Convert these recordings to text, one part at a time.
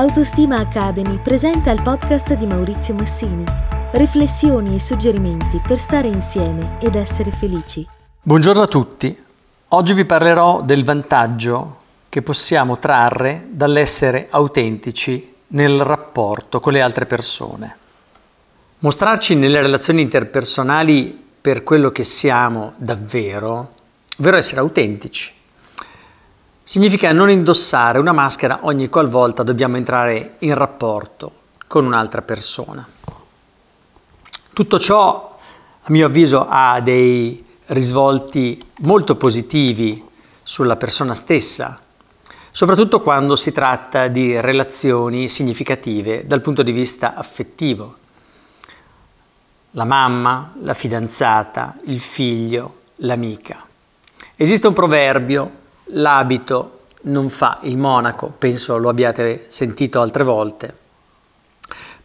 Autostima Academy presenta il podcast di Maurizio Massini. Riflessioni e suggerimenti per stare insieme ed essere felici. Buongiorno a tutti. Oggi vi parlerò del vantaggio che possiamo trarre dall'essere autentici nel rapporto con le altre persone. Mostrarci nelle relazioni interpersonali per quello che siamo davvero, ovvero essere autentici significa non indossare una maschera ogni qualvolta dobbiamo entrare in rapporto con un'altra persona. Tutto ciò, a mio avviso, ha dei risvolti molto positivi sulla persona stessa, soprattutto quando si tratta di relazioni significative dal punto di vista affettivo. La mamma, la fidanzata, il figlio, l'amica. Esiste un proverbio l'abito non fa il monaco, penso lo abbiate sentito altre volte,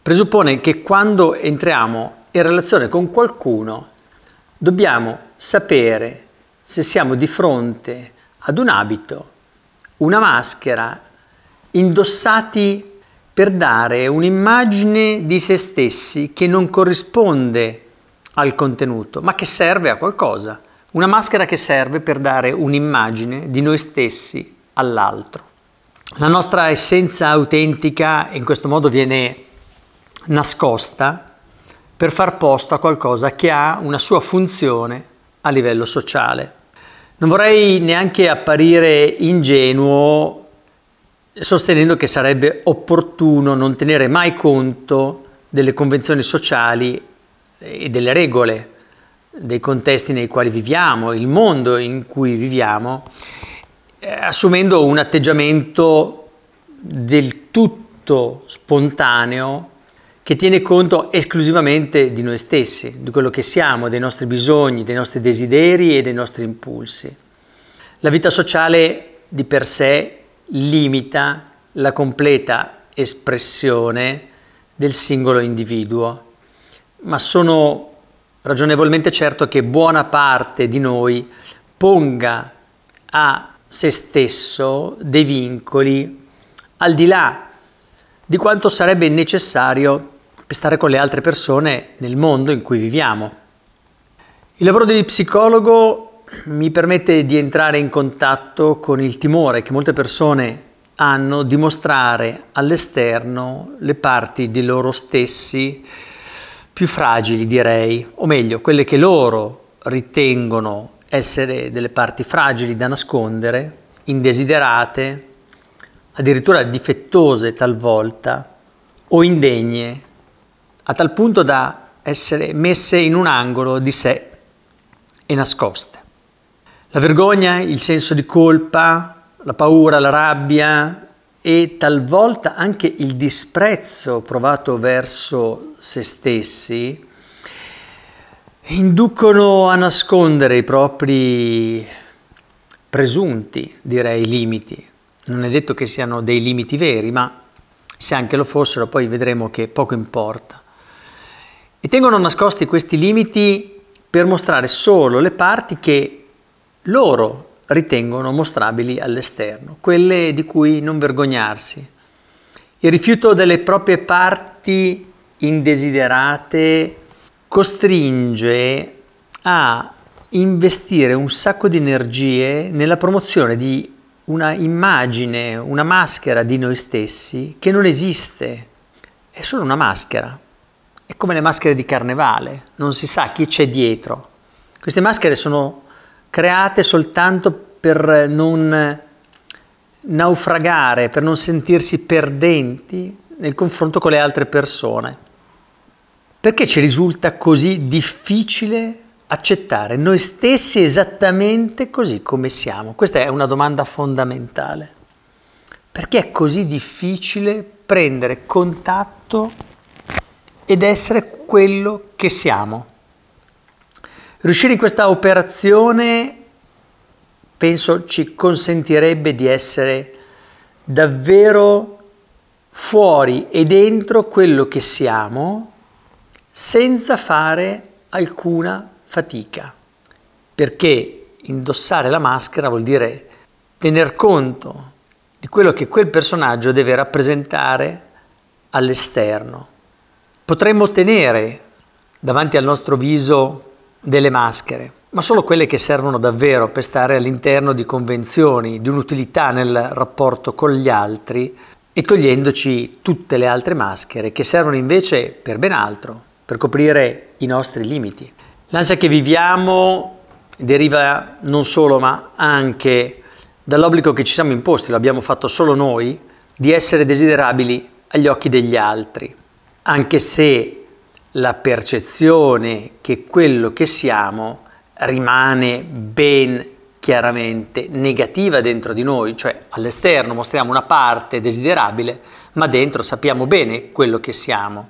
presuppone che quando entriamo in relazione con qualcuno dobbiamo sapere se siamo di fronte ad un abito, una maschera, indossati per dare un'immagine di se stessi che non corrisponde al contenuto, ma che serve a qualcosa. Una maschera che serve per dare un'immagine di noi stessi all'altro. La nostra essenza autentica in questo modo viene nascosta per far posto a qualcosa che ha una sua funzione a livello sociale. Non vorrei neanche apparire ingenuo sostenendo che sarebbe opportuno non tenere mai conto delle convenzioni sociali e delle regole dei contesti nei quali viviamo, il mondo in cui viviamo, eh, assumendo un atteggiamento del tutto spontaneo che tiene conto esclusivamente di noi stessi, di quello che siamo, dei nostri bisogni, dei nostri desideri e dei nostri impulsi. La vita sociale di per sé limita la completa espressione del singolo individuo, ma sono ragionevolmente certo che buona parte di noi ponga a se stesso dei vincoli al di là di quanto sarebbe necessario per stare con le altre persone nel mondo in cui viviamo. Il lavoro di psicologo mi permette di entrare in contatto con il timore che molte persone hanno di mostrare all'esterno le parti di loro stessi più fragili direi, o meglio, quelle che loro ritengono essere delle parti fragili da nascondere, indesiderate, addirittura difettose talvolta o indegne, a tal punto da essere messe in un angolo di sé e nascoste. La vergogna, il senso di colpa, la paura, la rabbia, e talvolta anche il disprezzo provato verso se stessi inducono a nascondere i propri presunti, direi, limiti. Non è detto che siano dei limiti veri, ma se anche lo fossero, poi vedremo che poco importa. E tengono nascosti questi limiti per mostrare solo le parti che loro ritengono mostrabili all'esterno, quelle di cui non vergognarsi. Il rifiuto delle proprie parti indesiderate costringe a investire un sacco di energie nella promozione di una immagine, una maschera di noi stessi che non esiste, è solo una maschera. È come le maschere di carnevale, non si sa chi c'è dietro. Queste maschere sono create soltanto per non naufragare, per non sentirsi perdenti nel confronto con le altre persone. Perché ci risulta così difficile accettare noi stessi esattamente così come siamo? Questa è una domanda fondamentale. Perché è così difficile prendere contatto ed essere quello che siamo? Riuscire in questa operazione penso ci consentirebbe di essere davvero fuori e dentro quello che siamo senza fare alcuna fatica. Perché indossare la maschera vuol dire tener conto di quello che quel personaggio deve rappresentare all'esterno. Potremmo ottenere davanti al nostro viso delle maschere, ma solo quelle che servono davvero per stare all'interno di convenzioni, di un'utilità nel rapporto con gli altri e togliendoci tutte le altre maschere che servono invece per ben altro, per coprire i nostri limiti. L'ansia che viviamo deriva non solo ma anche dall'obbligo che ci siamo imposti, lo abbiamo fatto solo noi, di essere desiderabili agli occhi degli altri, anche se la percezione che quello che siamo rimane ben chiaramente negativa dentro di noi, cioè all'esterno mostriamo una parte desiderabile, ma dentro sappiamo bene quello che siamo,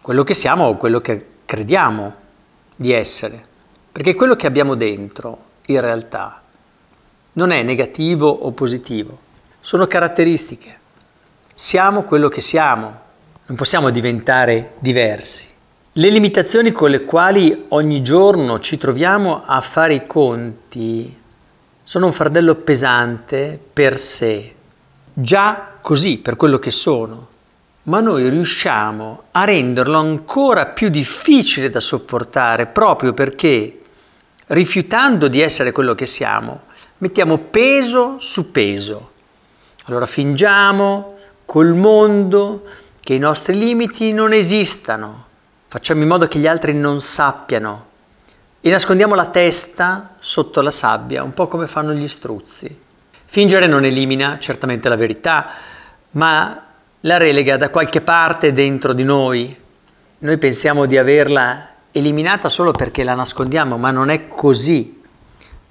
quello che siamo o quello che crediamo di essere, perché quello che abbiamo dentro in realtà non è negativo o positivo, sono caratteristiche. Siamo quello che siamo, non possiamo diventare diversi. Le limitazioni con le quali ogni giorno ci troviamo a fare i conti sono un fardello pesante per sé, già così per quello che sono, ma noi riusciamo a renderlo ancora più difficile da sopportare proprio perché rifiutando di essere quello che siamo, mettiamo peso su peso. Allora fingiamo col mondo che i nostri limiti non esistano, facciamo in modo che gli altri non sappiano e nascondiamo la testa sotto la sabbia, un po' come fanno gli struzzi. Fingere non elimina certamente la verità, ma la relega da qualche parte dentro di noi. Noi pensiamo di averla eliminata solo perché la nascondiamo, ma non è così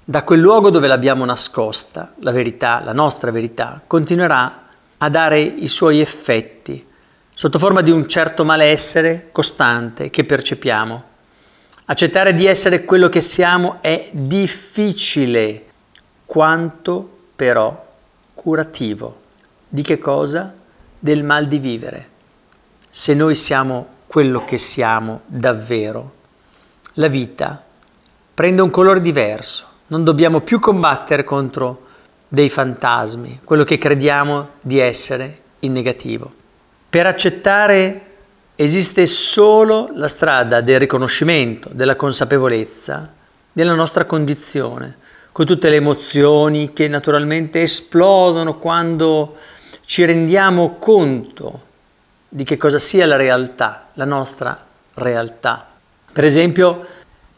da quel luogo dove l'abbiamo nascosta, la verità, la nostra verità, continuerà a dare i suoi effetti sotto forma di un certo malessere costante che percepiamo. Accettare di essere quello che siamo è difficile, quanto però curativo. Di che cosa? Del mal di vivere. Se noi siamo quello che siamo davvero, la vita prende un colore diverso non dobbiamo più combattere contro dei fantasmi, quello che crediamo di essere in negativo. Per accettare esiste solo la strada del riconoscimento, della consapevolezza della nostra condizione, con tutte le emozioni che naturalmente esplodono quando ci rendiamo conto di che cosa sia la realtà, la nostra realtà. Per esempio,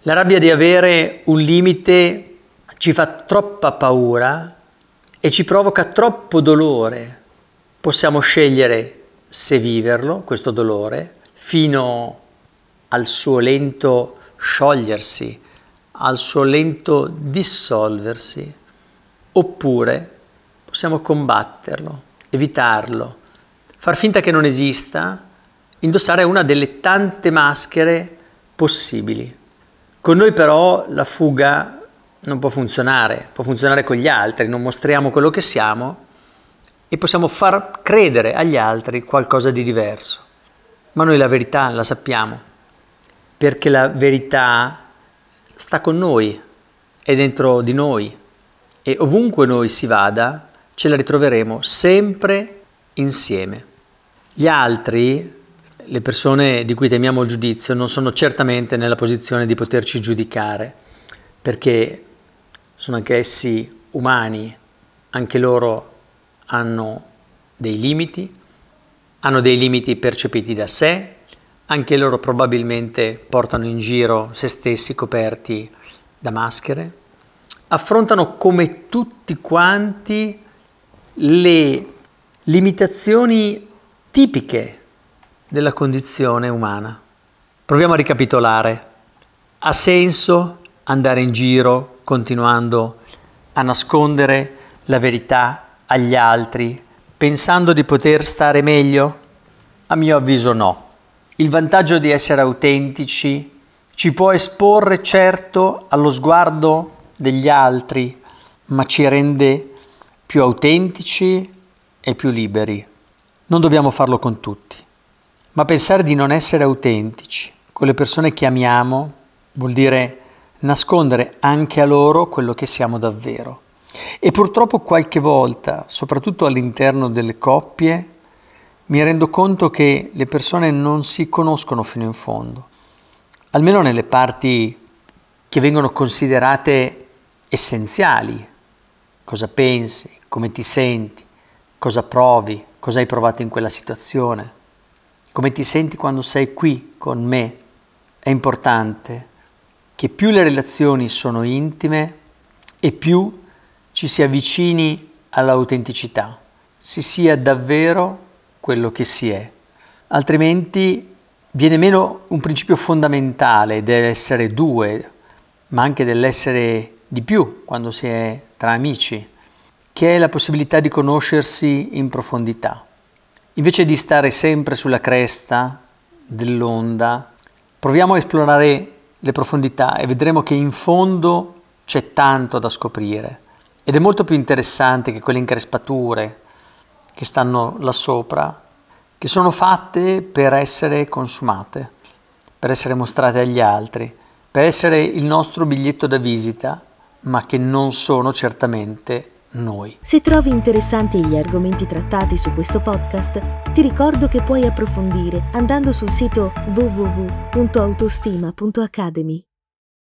la rabbia di avere un limite ci fa troppa paura e ci provoca troppo dolore. Possiamo scegliere se viverlo, questo dolore, fino al suo lento sciogliersi, al suo lento dissolversi, oppure possiamo combatterlo, evitarlo, far finta che non esista, indossare una delle tante maschere possibili. Con noi però la fuga non può funzionare, può funzionare con gli altri, non mostriamo quello che siamo e possiamo far credere agli altri qualcosa di diverso. Ma noi la verità la sappiamo, perché la verità sta con noi, è dentro di noi e ovunque noi si vada ce la ritroveremo sempre insieme. Gli altri, le persone di cui temiamo il giudizio, non sono certamente nella posizione di poterci giudicare, perché sono anche essi umani, anche loro hanno dei limiti, hanno dei limiti percepiti da sé, anche loro probabilmente portano in giro se stessi coperti da maschere, affrontano come tutti quanti le limitazioni tipiche della condizione umana. Proviamo a ricapitolare. Ha senso andare in giro continuando a nascondere la verità agli altri, pensando di poter stare meglio? A mio avviso no. Il vantaggio di essere autentici ci può esporre certo allo sguardo degli altri, ma ci rende più autentici e più liberi. Non dobbiamo farlo con tutti, ma pensare di non essere autentici con le persone che amiamo vuol dire nascondere anche a loro quello che siamo davvero. E purtroppo qualche volta, soprattutto all'interno delle coppie, mi rendo conto che le persone non si conoscono fino in fondo, almeno nelle parti che vengono considerate essenziali. Cosa pensi, come ti senti, cosa provi, cosa hai provato in quella situazione, come ti senti quando sei qui con me. È importante che più le relazioni sono intime e più ci si avvicini all'autenticità, si sia davvero quello che si è. Altrimenti viene meno un principio fondamentale dell'essere due, ma anche dell'essere di più quando si è tra amici, che è la possibilità di conoscersi in profondità. Invece di stare sempre sulla cresta dell'onda, proviamo a esplorare le profondità e vedremo che in fondo c'è tanto da scoprire ed è molto più interessante che quelle increspature che stanno là sopra, che sono fatte per essere consumate, per essere mostrate agli altri, per essere il nostro biglietto da visita, ma che non sono certamente noi. Se trovi interessanti gli argomenti trattati su questo podcast, ti ricordo che puoi approfondire andando sul sito www.autostima.academy.